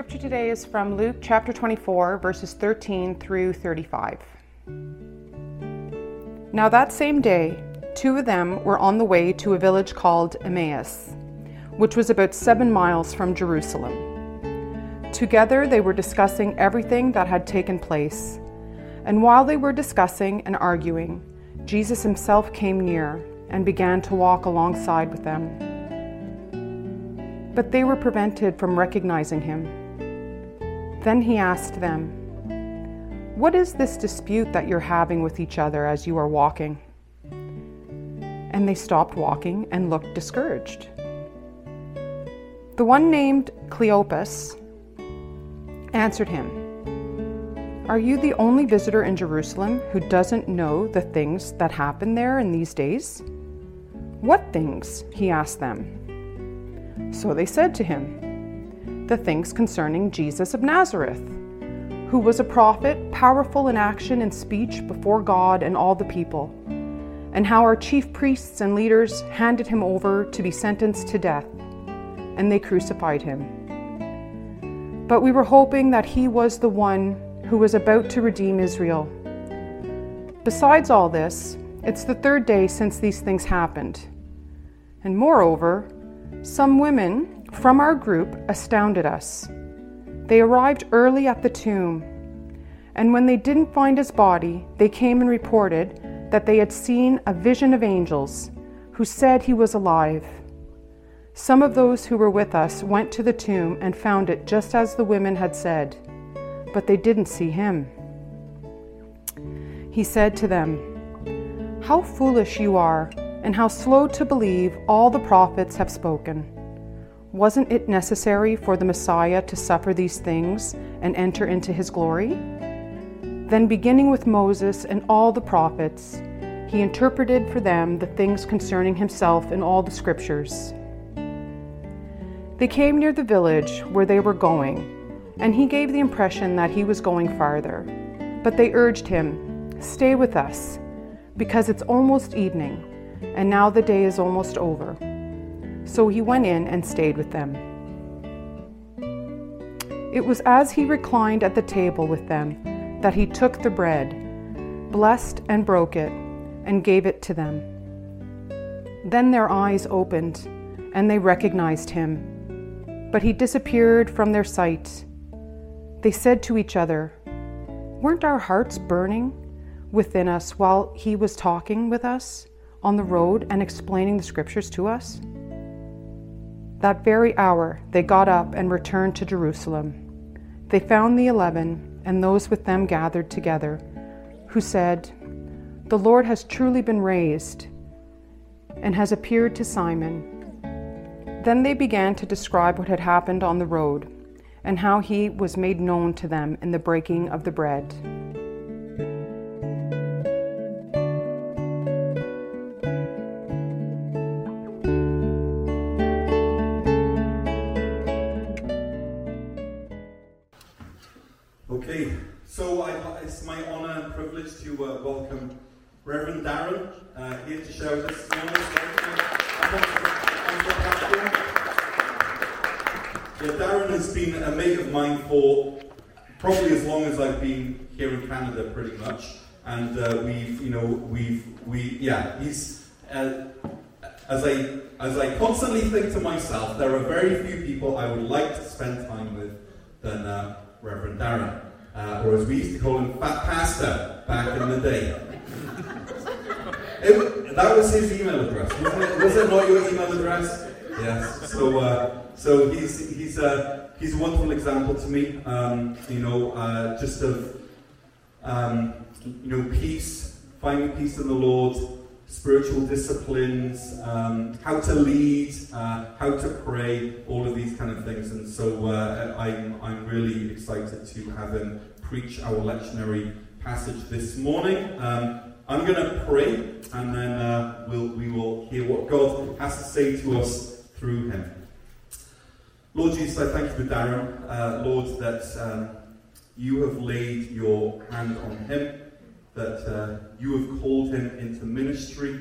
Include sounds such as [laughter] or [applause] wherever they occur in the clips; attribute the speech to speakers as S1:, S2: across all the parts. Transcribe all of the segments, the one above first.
S1: scripture today is from Luke chapter 24, verses 13 through 35. Now, that same day, two of them were on the way to a village called Emmaus, which was about seven miles from Jerusalem. Together, they were discussing everything that had taken place. And while they were discussing and arguing, Jesus himself came near and began to walk alongside with them. But they were prevented from recognizing him. Then he asked them, What is this dispute that you're having with each other as you are walking? And they stopped walking and looked discouraged. The one named Cleopas answered him, Are you the only visitor in Jerusalem who doesn't know the things that happen there in these days? What things? he asked them. So they said to him, The things concerning Jesus of Nazareth, who was a prophet, powerful in action and speech before God and all the people, and how our chief priests and leaders handed him over to be sentenced to death, and they crucified him. But we were hoping that he was the one who was about to redeem Israel. Besides all this, it's the third day since these things happened. And moreover, some women from our group astounded us. They arrived early at the tomb, and when they didn't find his body, they came and reported that they had seen a vision of angels who said he was alive. Some of those who were with us went to the tomb and found it just as the women had said, but they didn't see him. He said to them, How foolish you are! and how slow to believe all the prophets have spoken. Wasn't it necessary for the Messiah to suffer these things and enter into his glory? Then, beginning with Moses and all the prophets, he interpreted for them the things concerning himself in all the scriptures. They came near the village where they were going, and he gave the impression that he was going farther. But they urged him, Stay with us, because it's almost evening and now the day is almost over. So he went in and stayed with them. It was as he reclined at the table with them that he took the bread, blessed and broke it, and gave it to them. Then their eyes opened, and they recognized him. But he disappeared from their sight. They said to each other, Weren't our hearts burning within us while he was talking with us? on the road and explaining the scriptures to us? That very hour they got up and returned to Jerusalem. They found the eleven and those with them gathered together, who said, The Lord has truly been raised and has appeared to Simon. Then they began to describe what had happened on the road and how he was made known to them in the breaking of the bread.
S2: Reverend Darren uh, here to share with us. Yeah, Darren has been a mate of mine for probably as long as I've been here in Canada, pretty much. And uh, we've, you know, we've, we, yeah, he's, uh, as I, as I constantly think to myself, there are very few people I would like to spend time with than uh, Reverend Darren, uh, or as we used to call him, Fat Pastor back in the day. It, that was his email address, wasn't it? Was it not your email address? Yes. So, uh, so he's he's a he's a wonderful example to me. Um, you know, uh, just of um, you know peace, finding peace in the Lord, spiritual disciplines, um, how to lead, uh, how to pray, all of these kind of things. And so uh, I'm I'm really excited to have him preach our lectionary passage this morning. Um, I'm going to pray, and then uh, we'll, we will hear what God has to say to us through him. Lord Jesus, I thank you for Darren. Uh, Lord, that um, you have laid your hand on him, that uh, you have called him into ministry,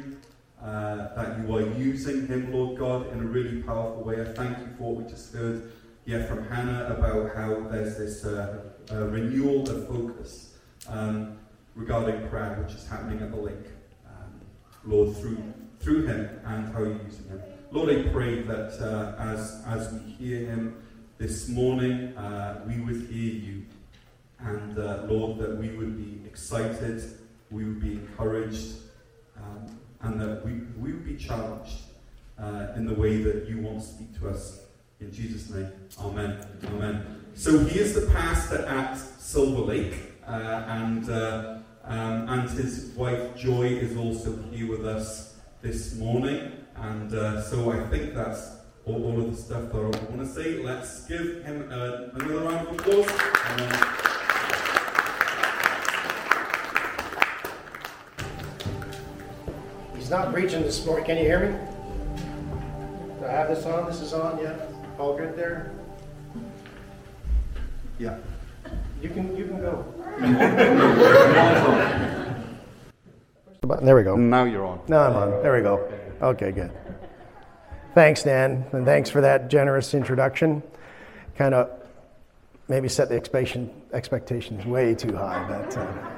S2: uh, that you are using him, Lord God, in a really powerful way. I thank you for what we just heard hear from Hannah about how there's this uh, uh, renewal of focus um, regarding prayer, which is happening at the lake. Um, Lord, through through him and how you're using him. Lord, I pray that uh, as as we hear him this morning, uh, we would hear you, and uh, Lord, that we would be excited, we would be encouraged, um, and that we, we would be challenged uh, in the way that you want to speak to us. In Jesus' name, Amen. Amen. So he is the pastor at Silver Lake, uh, and uh, um, and his wife Joy is also here with us this morning. And uh, so I think that's all, all, of the stuff that I want to say. Let's give him another round of applause.
S3: He's not preaching this morning. Can you hear me? Do I have this on? This is on, yeah? All good there?
S2: Yeah.
S3: You can, you can go. there we go.
S2: Now you're on.
S3: Now I'm on. There we go. Okay, good. Thanks, Dan, and thanks for that generous introduction. Kind of maybe set the expectation, expectations way too high, but uh,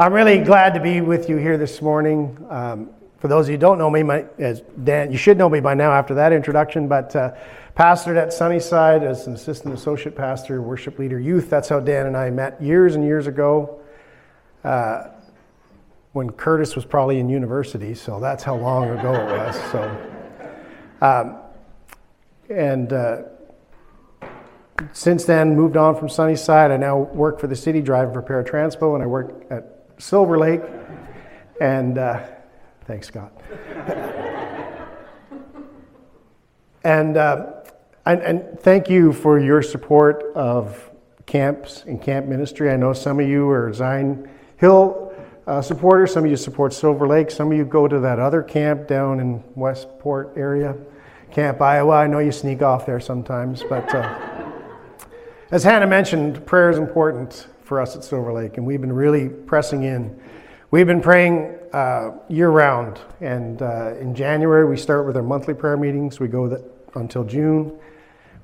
S3: I'm really glad to be with you here this morning. Um, for those of you who don't know me, my, as Dan, you should know me by now after that introduction, but uh, pastored at Sunnyside as an assistant associate pastor, worship leader, youth. That's how Dan and I met years and years ago. Uh, when Curtis was probably in university, so that's how long ago it was. So, um, and uh, since then, moved on from Sunnyside. I now work for the city driving for Paratranspo, and I work at Silver Lake. And uh, thanks, Scott. and, uh, and, and thank you for your support of camps and camp ministry. I know some of you are Zion Hill uh, supporters, some of you support Silver Lake, some of you go to that other camp down in Westport area, Camp IAWAH. I know you sneak off there sometimes, but uh, as Hannah mentioned, prayer is important for us at Silver Lake, and we've been really pressing in. We've been praying uh, year round, and uh, in January we start with our monthly prayer meetings. We go until June.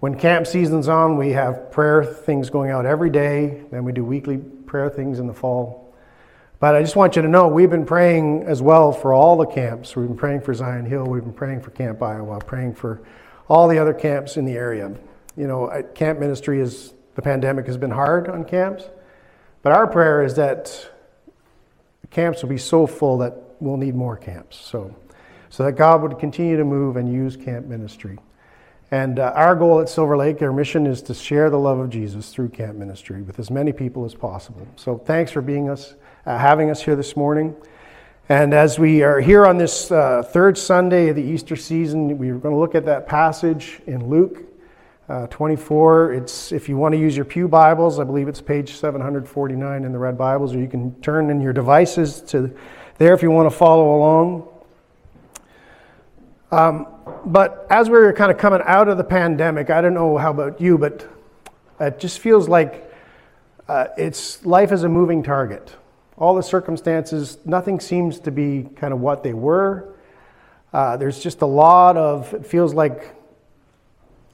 S3: When camp season's on, we have prayer things going out every day. Then we do weekly prayer things in the fall. But I just want you to know we've been praying as well for all the camps. We've been praying for Zion Hill. We've been praying for Camp IAWAH, praying for all the other camps in the area. You know, camp ministry is the pandemic has been hard on camps, but our prayer is that camps will be so full that we'll need more camps. So, so that God would continue to move and use camp ministry. And uh, our goal at Silver Lake, our mission is to share the love of Jesus through camp ministry with as many people as possible. So thanks for being us uh, having us here this morning. And as we are here on this uh, third Sunday of the Easter season, we're going to look at that passage in Luke uh, 24. It's if you want to use your Pew Bibles, I believe it's page 749 in the Red Bibles, or you can turn in your devices to there if you want to follow along. Um, but as we are kind of coming out of the pandemic, I don't know how about you, but it just feels like uh, it's life is a moving target all the circumstances, nothing seems to be kind of what they were. Uh, there's just a lot of, it feels like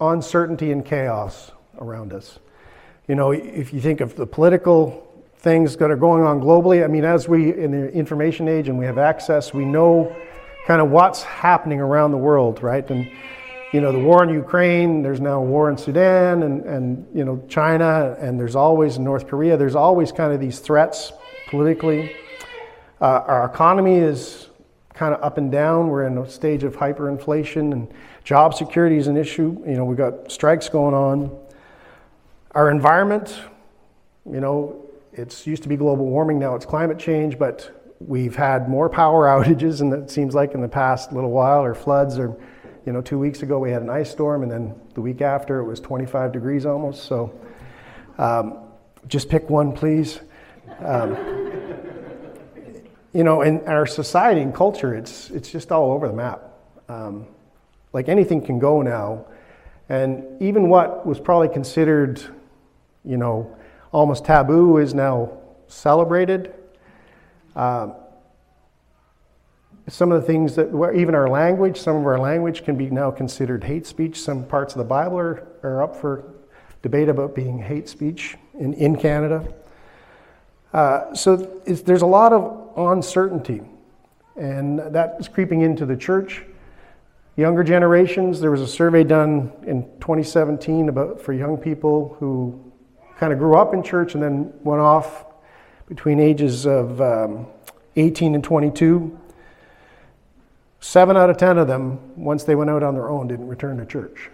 S3: uncertainty and chaos around us. You know, if you think of the political things that are going on globally, I mean, as we in the information age and we have access, we know kind of what's happening around the world, right? And, you know, the war in Ukraine, there's now a war in Sudan and, and you know, China, and there's always North Korea, there's always kind of these threats politically. Uh, our economy is kind of up and down. We're in a stage of hyperinflation, and job security is an issue. You know, we've got strikes going on. Our environment, you know, it's used to be global warming, now it's climate change, but we've had more power [laughs] outages, and it seems like in the past little while, or floods, or you know, two weeks ago we had an ice storm, and then the week after it was 25 degrees almost. So, um, just pick one, please. Um, [laughs] you know, in our society and culture, it's, it's just all over the map. Um, like anything can go now. And even what was probably considered, you know, almost taboo is now celebrated. Um, some of the things that, even our language, some of our language can be now considered hate speech. Some parts of the Bible are, are up for debate about being hate speech in, in Canada. Uh, so there's a lot of uncertainty, and that is creeping into the church. Younger generations, there was a survey done in 2017 about for young people who kind of grew up in church and then went off between ages of um, 18 and 22. Seven out of 10 of them, once they went out on their own, didn't return to church.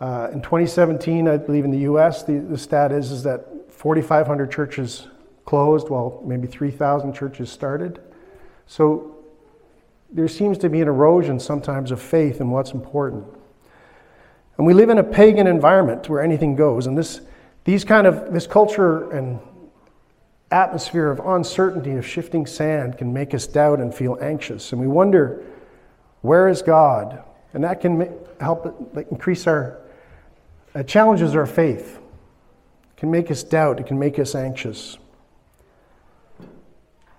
S3: Uh, in 2017, I believe in the US, the, the stat is, is that 4,500 churches closed while maybe 3,000 churches started. So there seems to be an erosion sometimes of faith in what's important. And we live in a pagan environment where anything goes. And this, these kind of, this culture and atmosphere of uncertainty, of shifting sand, can make us doubt and feel anxious. And we wonder, where is God? And that can help increase our, it challenges our faith it can make us doubt, it can make us anxious.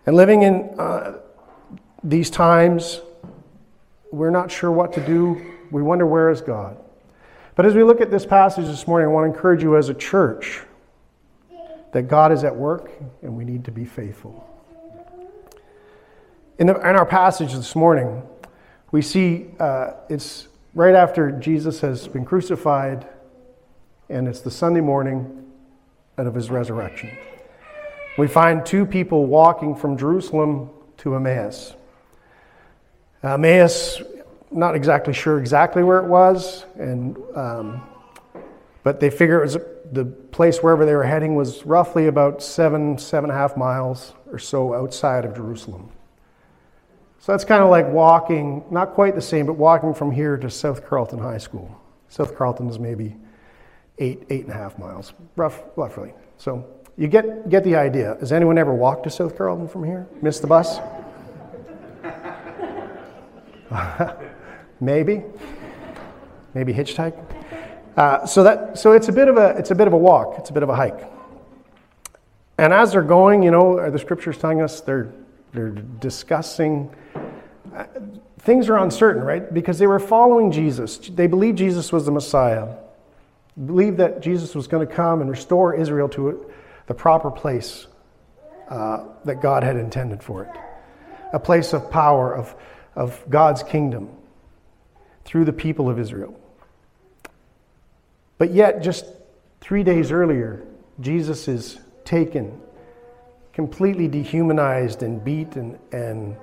S3: And living in uh, these times, we're not sure what to do. We wonder where is God. But as we look at this passage this morning, I want to encourage you as a church that God is at work and we need to be faithful. In, the, in our passage this morning, we see uh, it's right after Jesus has been crucified, and it's the Sunday morning and of his resurrection. We find two people walking from Jerusalem to Emmaus. Emmaus, not exactly sure exactly where it was, and um, but they figure it was the place wherever they were heading was roughly about seven, seven and a half miles or so outside of Jerusalem. So that's kind of like walking, not quite the same, but walking from here to South Carleton High School. South Carleton is maybe eight, eight and a half miles, rough, roughly. So you get, get the idea. Has anyone ever walked to South Carleton from here? Missed the bus? [laughs] Maybe. Maybe hitchhike. Uh, so that so it's a bit of a it's a bit of a walk. It's a bit of a hike. And as they're going, you know, the scriptures telling us they're they're discussing. Uh, things are uncertain, right? Because they were following Jesus. They believed Jesus was the Messiah believed that Jesus was going to come and restore Israel to the proper place uh, that God had intended for it a place of power, of, of God's kingdom through the people of Israel. But yet, just three days earlier, Jesus is taken, completely dehumanized and beaten and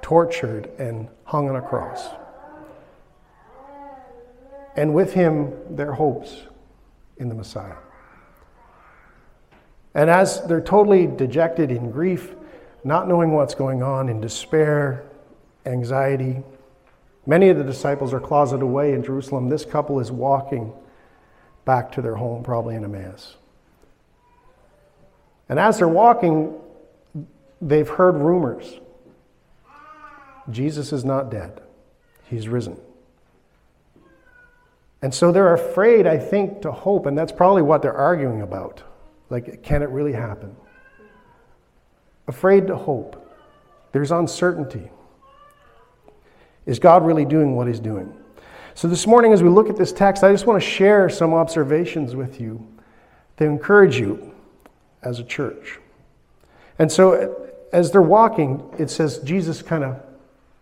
S3: tortured and hung on a cross and with him their hopes in the Messiah. And as they're totally dejected in grief, not knowing what's going on, in despair, anxiety, many of the disciples are closeted away in Jerusalem. This couple is walking back to their home, probably in Emmaus. And as they're walking, they've heard rumors Jesus is not dead, he's risen. And so they're afraid, I think, to hope, and that's probably what they're arguing about. Like, can it really happen? Afraid to hope. There's uncertainty. Is God really doing what He's doing? So, this morning, as we look at this text, I just want to share some observations with you to encourage you as a church. And so, as they're walking, it says Jesus kind of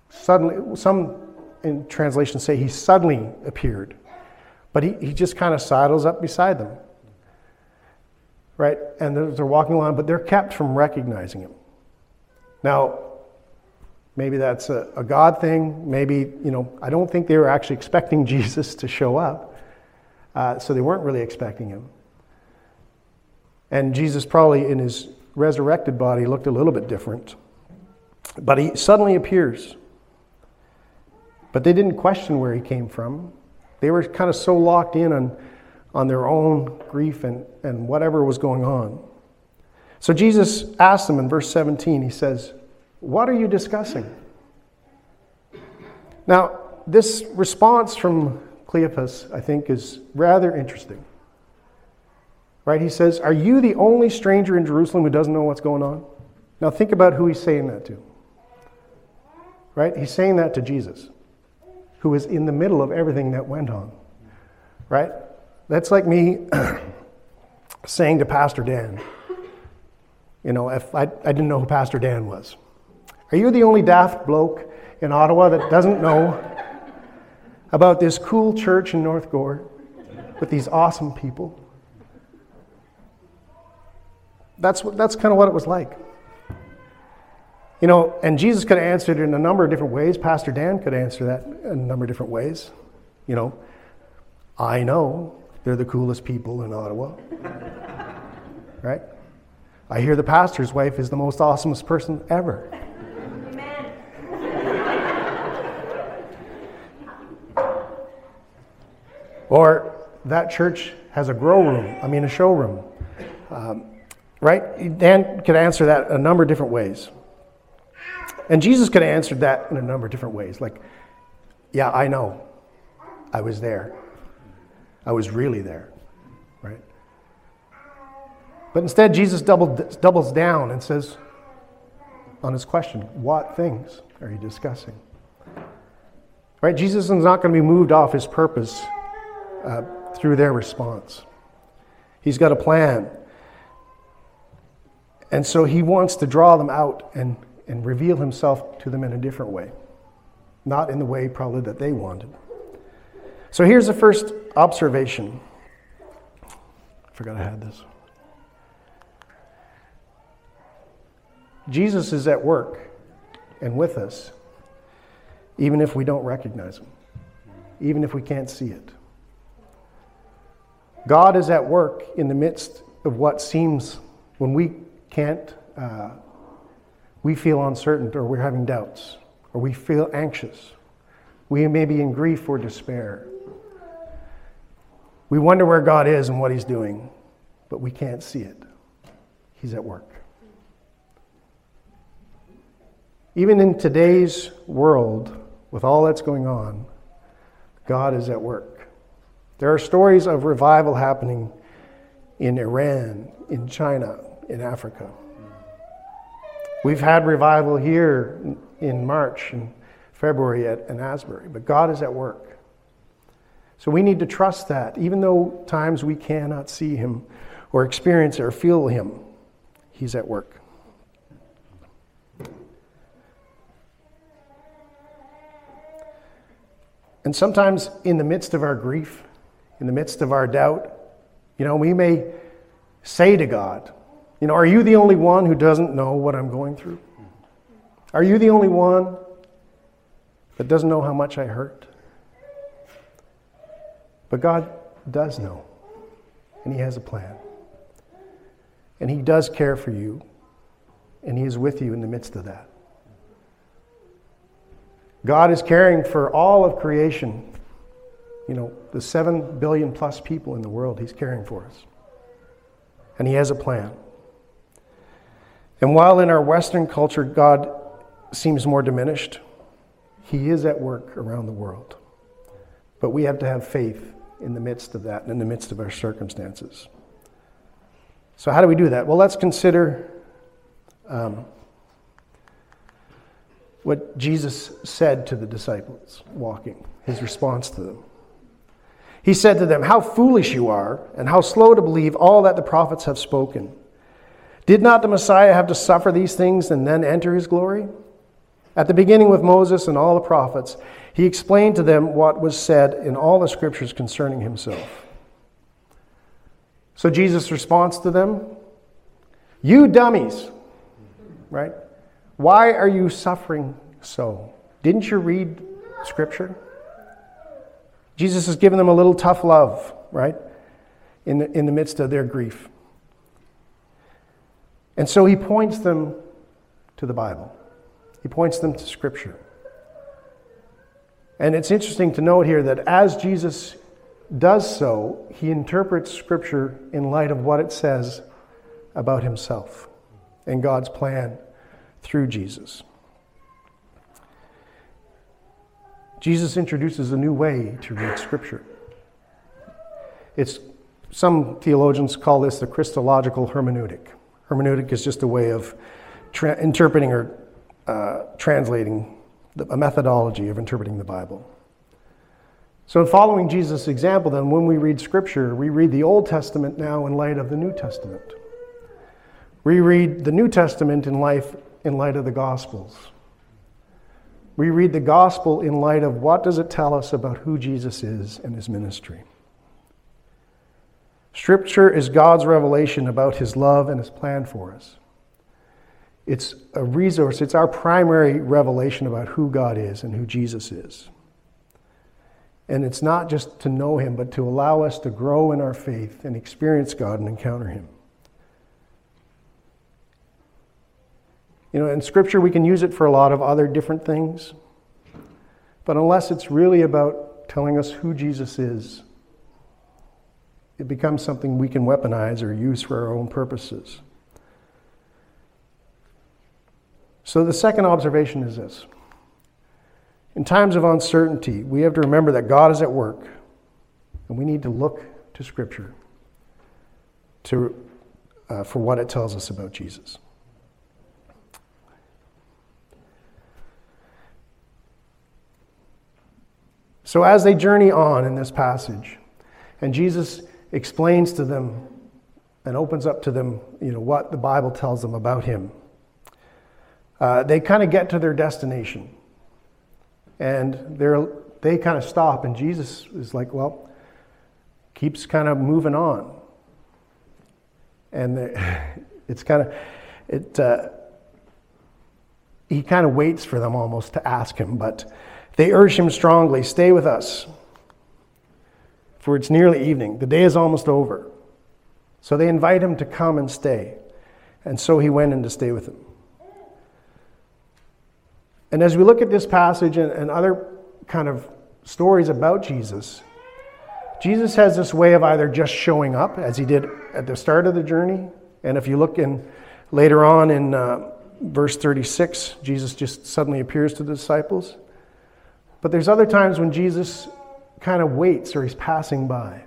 S3: suddenly, some in translations say he suddenly appeared. But he, he just kind of sidles up beside them. Right? And they're, they're walking along, but they're kept from recognizing him. Now, maybe that's a, a, God thing. Maybe, you know, I don't think they were actually expecting [laughs] Jesus to show up. Uh, so they weren't really expecting him. And Jesus, probably in his resurrected body, looked a little bit different. But he suddenly appears. But they didn't question where he came from. They were kind of so locked in on, on their own grief and, and whatever was going on. So Jesus asked them in verse 17, he says, What are you discussing? Now, this response from Cleopas, I think, is rather interesting. Right? He says, Are you the only stranger in Jerusalem who doesn't know what's going on? Now, think about who he's saying that to. Right? He's saying that to Jesus, who was in the middle of everything that went on. Right? That's like me [clears throat] saying to Pastor Dan, you know, if I, I didn't know who Pastor Dan was. Are you the only daft bloke in Ottawa that doesn't know about this cool church in North Gower with these awesome people? That's, that's kind of what it was like. You know, and Jesus could have answered it in a number of different ways. Pastor Dan could answer that in a number of different ways. You know, I know they're the coolest people in Ottawa. [laughs] right? I hear the pastor's wife is the most awesomest person ever. Or that church has a grow room, I mean, a showroom. Um, right? Dan could answer that a number of different ways. And Jesus could have answered that in a number of different ways. Like, yeah, I know. I was there. I was really there, right? But instead, Jesus doubled, doubles down and says, on his question, what things are you discussing? Right? Jesus is not going to be moved off his purpose uh, through their response. He's got a plan. And so he wants to draw them out and, and reveal himself to them in a different way, not in the way probably that they wanted. So here's the first observation. I forgot I had this. Jesus is at work and with us, even if we don't recognize him, even if we can't see it. God is at work in the midst of what seems when we can't, uh, we feel uncertain or we're having doubts or we feel anxious. We may be in grief or despair. We wonder where God is and what He's doing, but we can't see it. He's at work. Even in today's world, with all that's going on, God is at work. There are stories of revival happening in Iran, in China, in Africa. We've had revival here in March and February at, in Asbury, but God is at work. So we need to trust that, even though times we cannot see Him or experience or feel Him, He's at work. And sometimes, in the midst of our grief, in the midst of our doubt, you know, we may say to God, you know, are you the only one who doesn't know what I'm going through? Are you the only one that doesn't know how much I hurt? But God does know, and He has a plan. And He does care for you, and He is with you in the midst of that. God is caring for all of creation. You know, the seven billion plus people in the world, He's caring for us. And He has a plan. And while in our Western culture, God seems more diminished, He is at work around the world. But we have to have faith in the midst of that and in the midst of our circumstances. So, how do we do that? Well, let's consider um, what Jesus said to the disciples walking, his response to them. He said to them, How foolish you are, and how slow to believe all that the prophets have spoken. Did not the Messiah have to suffer these things and then enter his glory? At the beginning, with Moses and all the prophets, he explained to them what was said in all the scriptures concerning himself. So Jesus' response to them, You dummies, right? Why are you suffering so? Didn't you read scripture? Jesus has given them a little tough love, right? In the, in the midst of their grief. And so he points them to the Bible, he points them to Scripture. And it's interesting to note here that as Jesus does so, he interprets Scripture in light of what it says about himself and God's plan through Jesus. Jesus introduces a new way to read Scripture. It's, some theologians call this the Christological hermeneutic. Hermeneutic is just a way of tra- interpreting or uh, translating a methodology of interpreting the Bible. So, in following Jesus' example, then, when we read Scripture, we read the Old Testament now in light of the New Testament. We read the New Testament in, life, in light of the Gospels. We read the Gospel in light of what does it tell us about who Jesus is and his ministry. Scripture is God's revelation about his love and his plan for us. It's a resource, it's our primary revelation about who God is and who Jesus is. And it's not just to know him, but to allow us to grow in our faith and experience God and encounter him. You know, in Scripture, we can use it for a lot of other different things. But unless it's really about telling us who Jesus is, it becomes something we can weaponize or use for our own purposes. So the second observation is this In times of uncertainty, we have to remember that God is at work, and we need to look to Scripture to, uh, for what it tells us about Jesus. So, as they journey on in this passage, and Jesus explains to them and opens up to them, you know, what the Bible tells them about him, uh, they kind of get to their destination. And they're, they kind of stop, and Jesus is like, well, keeps kind of moving on. And [laughs] it's kind of, it, uh, he kind of waits for them almost to ask him, but they urge him strongly, Stay with us, for it's nearly evening. The day is almost over. So they invite him to come and stay. And so he went in to stay with them. And as we look at this passage and, and other kind of stories about Jesus, Jesus has this way of either just showing up, as he did at the start of the journey. And if you look in later on in uh, verse 36, Jesus just suddenly appears to the disciples. But there's other times when Jesus kind of waits or he's passing by.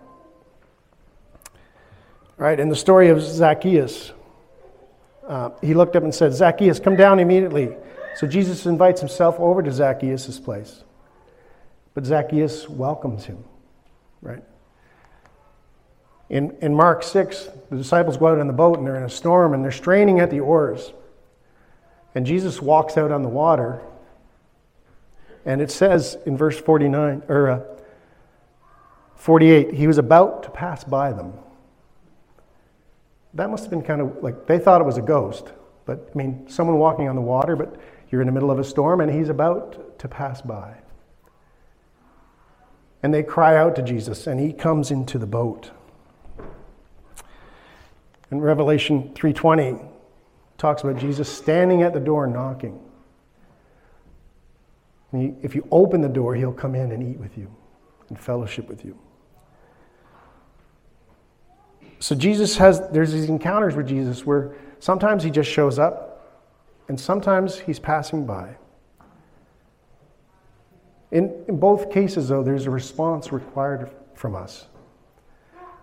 S3: Right? In the story of Zacchaeus, uh, he looked up and said, Zacchaeus, come down immediately. So Jesus invites himself over to Zacchaeus' place. But Zacchaeus welcomes him, right? In, in Mark 6, the disciples go out in the boat and they're in a storm and they're straining at the oars. And Jesus walks out on the water and it says in verse 49, or uh, 48, he was about to pass by them. That must have been kind of like, they thought it was a ghost. But, I mean, someone walking on the water, but you're in the middle of a storm and he's about to pass by. And they cry out to Jesus, and he comes into the boat. In Revelation 3:20 talks about Jesus standing at the door knocking. He, if you open the door, he'll come in and eat with you and fellowship with you. So Jesus has, there's these encounters with Jesus where sometimes he just shows up and sometimes he's passing by. In, in both cases, though, there's a response required from us.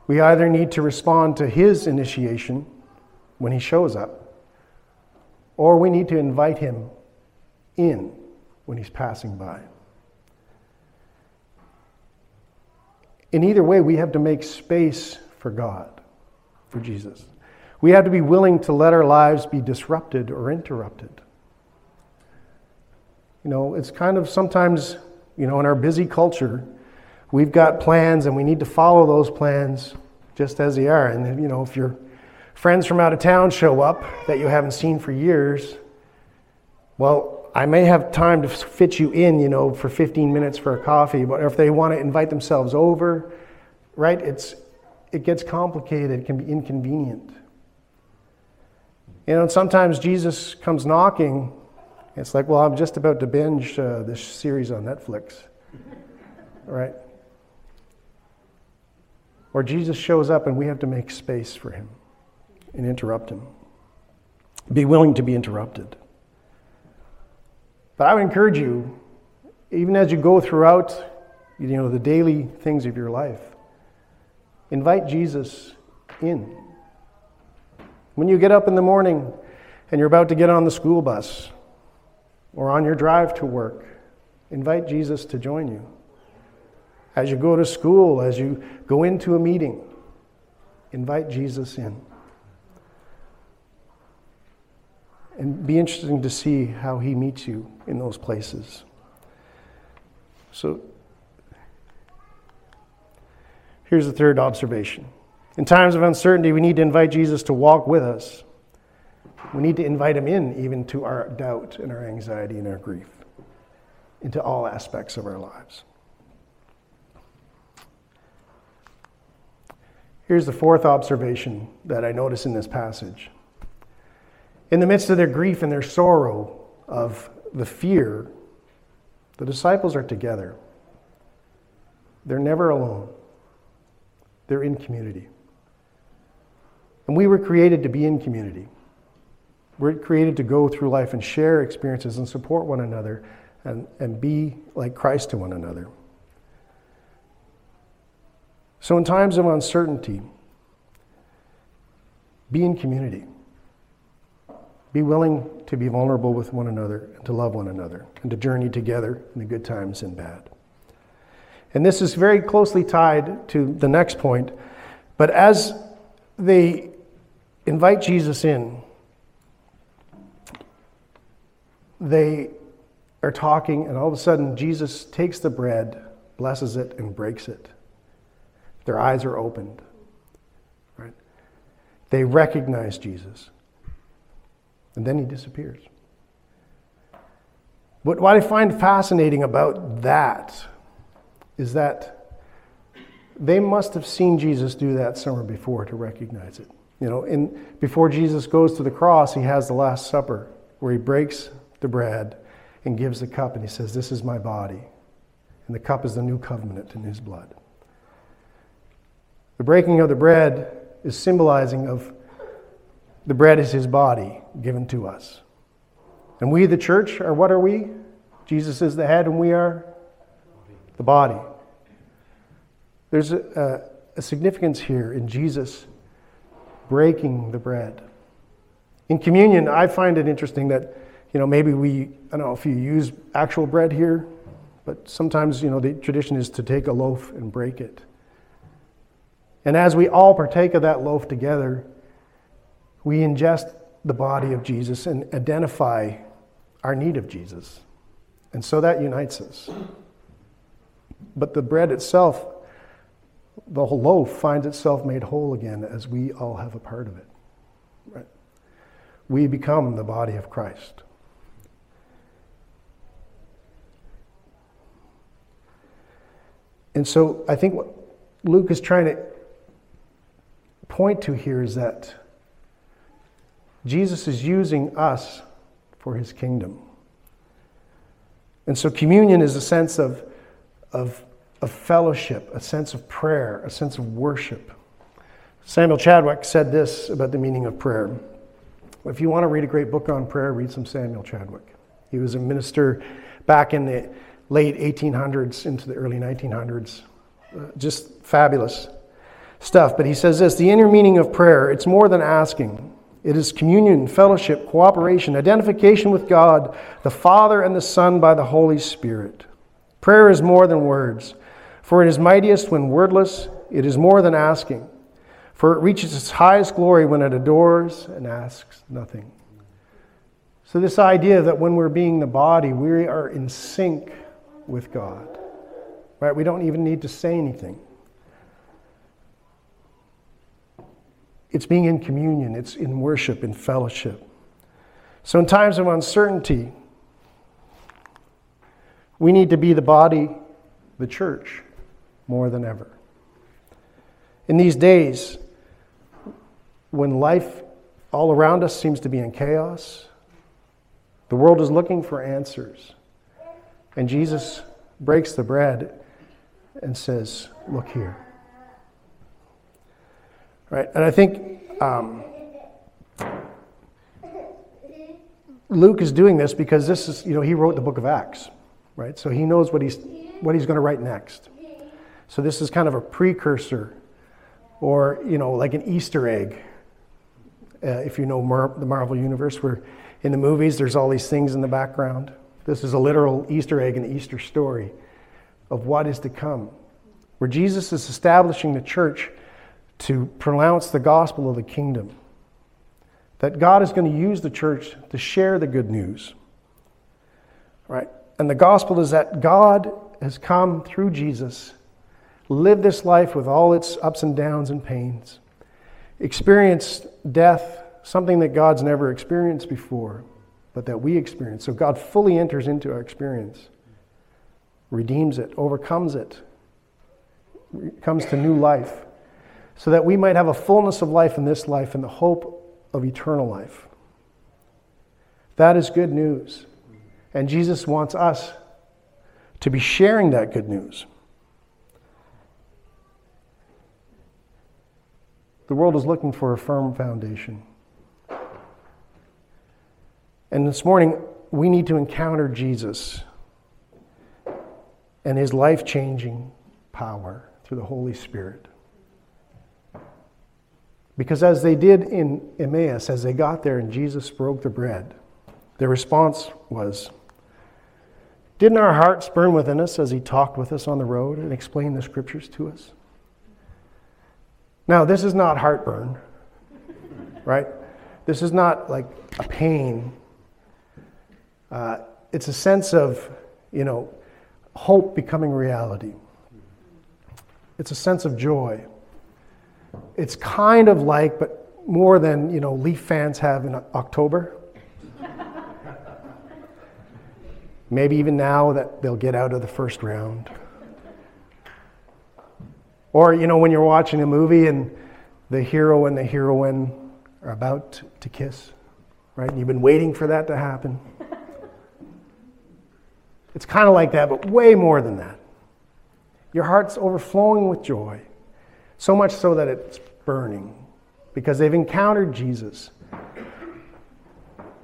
S3: We either need to respond to his initiation when he shows up, or we need to invite him in when he's passing by. In either way, we have to make space for God, for Jesus. We have to be willing to let our lives be disrupted or interrupted. You know, it's kind of sometimes, you know, in our busy culture, we've got plans and we need to follow those plans just as they are. And, you know, if your friends from out of town show up that you haven't seen for years, well, I may have time to fit you in, you know, for 15 minutes for a coffee, but if they want to invite themselves over, right, it's, it gets complicated, it can be inconvenient. You know, and sometimes Jesus comes knocking. It's like, well, I'm just about to binge uh, this series on Netflix, [laughs] right? Or Jesus shows up and we have to make space for him and interrupt him. Be willing to be interrupted. But I would encourage you, even as you go throughout you know, the daily things of your life, invite Jesus in. When you get up in the morning and you're about to get on the school bus, or on your drive to work, invite Jesus to join you. As you go to school, as you go into a meeting, invite Jesus in. And be interesting to see how he meets you in those places. So, here's the third observation. In times of uncertainty, we need to invite Jesus to walk with us. We need to invite him in even to our doubt and our anxiety and our grief, into all aspects of our lives. Here's the fourth observation that I notice in this passage. In the midst of their grief and their sorrow of the fear, the disciples are together. They're never alone, they're in community. And we were created to be in community. We're created to go through life and share experiences and support one another and, and be like Christ to one another. So, in times of uncertainty, be in community. Be willing to be vulnerable with one another and to love one another and to journey together in the good times and bad. And this is very closely tied to the next point. But as they invite Jesus in, they are talking, and all of a sudden, Jesus takes the bread, blesses it, and breaks it. Their eyes are opened. Right? They recognize Jesus. And then he disappears. But what I find fascinating about that is that they must have seen Jesus do that somewhere before to recognize it. You know, in, before Jesus goes to the cross, he has the Last Supper where he breaks the bread and gives the cup and he says, This is my body. And the cup is the new covenant in his blood. The breaking of the bread is symbolizing of the bread is his body given to us. And we, the church, are what are we? Jesus is the head and we are the body. There's a, a, a significance here in Jesus breaking the bread. In communion, I find it interesting that, you know, maybe we, I don't know if you use actual bread here, but sometimes, you know, the tradition is to take a loaf and break it. And as we all partake of that loaf together, we ingest the body of Jesus and identify our need of Jesus. And so that unites us. But the bread itself, the whole loaf finds itself made whole again as we all have a part of it. Right? We become the body of Christ. And so I think what Luke is trying to point to here is that Jesus is using us for his kingdom. And so communion is a sense of, of, of fellowship, a sense of prayer, a sense of worship. Samuel Chadwick said this about the meaning of prayer. If you want to read a great book on prayer, read some Samuel Chadwick. He was a minister back in the late 1800s into the early 1900s. Uh, just fabulous stuff. But he says this the inner meaning of prayer, it's more than asking. It is communion, fellowship, cooperation, identification with God, the Father and the Son by the Holy Spirit. Prayer is more than words, for it is mightiest when wordless, it is more than asking, for it reaches its highest glory when it adores and asks nothing. So, this idea that when we're being the body, we are in sync with God, right? We don't even need to say anything. It's being in communion, it's in worship, in fellowship. So, in times of uncertainty, we need to be the body, the church, more than ever. In these days, when life all around us seems to be in chaos, the world is looking for answers. And Jesus breaks the bread and says, Look here. Right? And I think um, Luke is doing this because this is, you know, he wrote the book of Acts, right? So he knows what he's, what he's going to write next. So this is kind of a precursor or, you know, like an Easter egg. Uh, if you know Mar- the Marvel Universe, where in the movies there's all these things in the background. This is a literal Easter egg the Easter story of what is to come, where Jesus is establishing the church to pronounce the gospel of the kingdom. That God is going to use the church to share the good news. Right? And the gospel is that God has come through Jesus, lived this life with all its ups and downs and pains, experienced death, something that God's never experienced before, but that we experience. So God fully enters into our experience, redeems it, overcomes it, comes to new life, so that we might have a fullness of life in this life and the hope of eternal life. That is good news. And Jesus wants us to be sharing that good news. The world is looking for a firm foundation. And this morning, we need to encounter Jesus and his life changing power through the Holy Spirit. Because as they did in Emmaus, as they got there and Jesus broke the bread, their response was, Didn't our hearts burn within us as he talked with us on the road and explained the scriptures to us? Now, this is not heartburn, right? This is not like a pain. Uh, it's a sense of, you know, hope becoming reality. It's a sense of joy. It's kind of like, but more than, you know, Leaf fans have in October. Maybe even now that they'll get out of the first round. Or, you know, when you're watching a movie and the hero and the heroine are about to kiss, right? And you've been waiting for that to happen. It's kind of like that, but way more than that. Your heart's overflowing with joy, so much so that it's burning because they've encountered Jesus.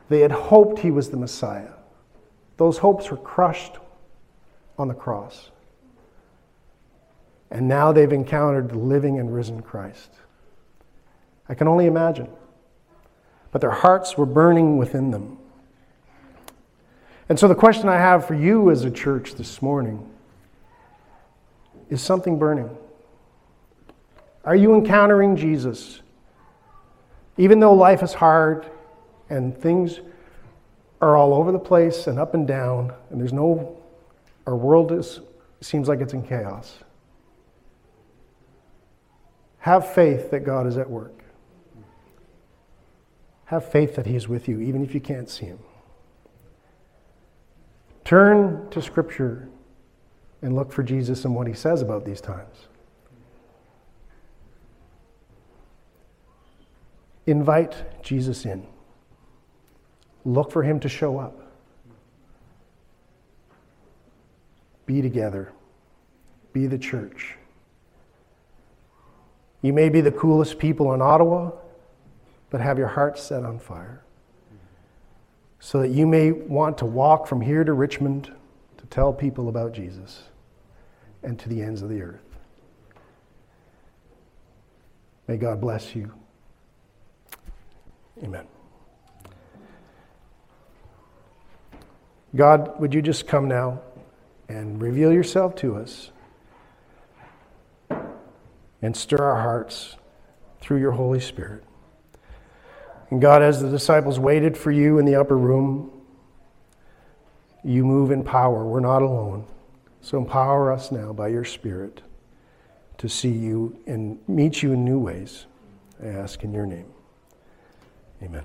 S3: They had hoped he was the Messiah. Those hopes were crushed on the cross. And now they've encountered the living and risen Christ. I can only imagine. But their hearts were burning within them. And so the question I have for you as a church this morning is something burning? Are you encountering Jesus? Even though life is hard and things are all over the place and up and down, and there's no, our world is, seems like it's in chaos. Have faith that God is at work. Have faith that He's with you, even if you can't see Him. Turn to Scripture and look for Jesus and what He says about these times. Invite Jesus in. Look for Him to show up. Be together. Be the church. You may be the coolest people in Ottawa, but have your heart set on fire. So that you may want to walk from here to Richmond to tell people about Jesus and to the ends of the earth. May God bless you. Amen. God, would you just come now and reveal yourself to us? and stir our hearts through your Holy Spirit. And God, as the disciples waited for you in the upper room, you move in power. We're not alone. So empower us now by your Spirit to see you and meet you in new ways. I ask in your name. Amen.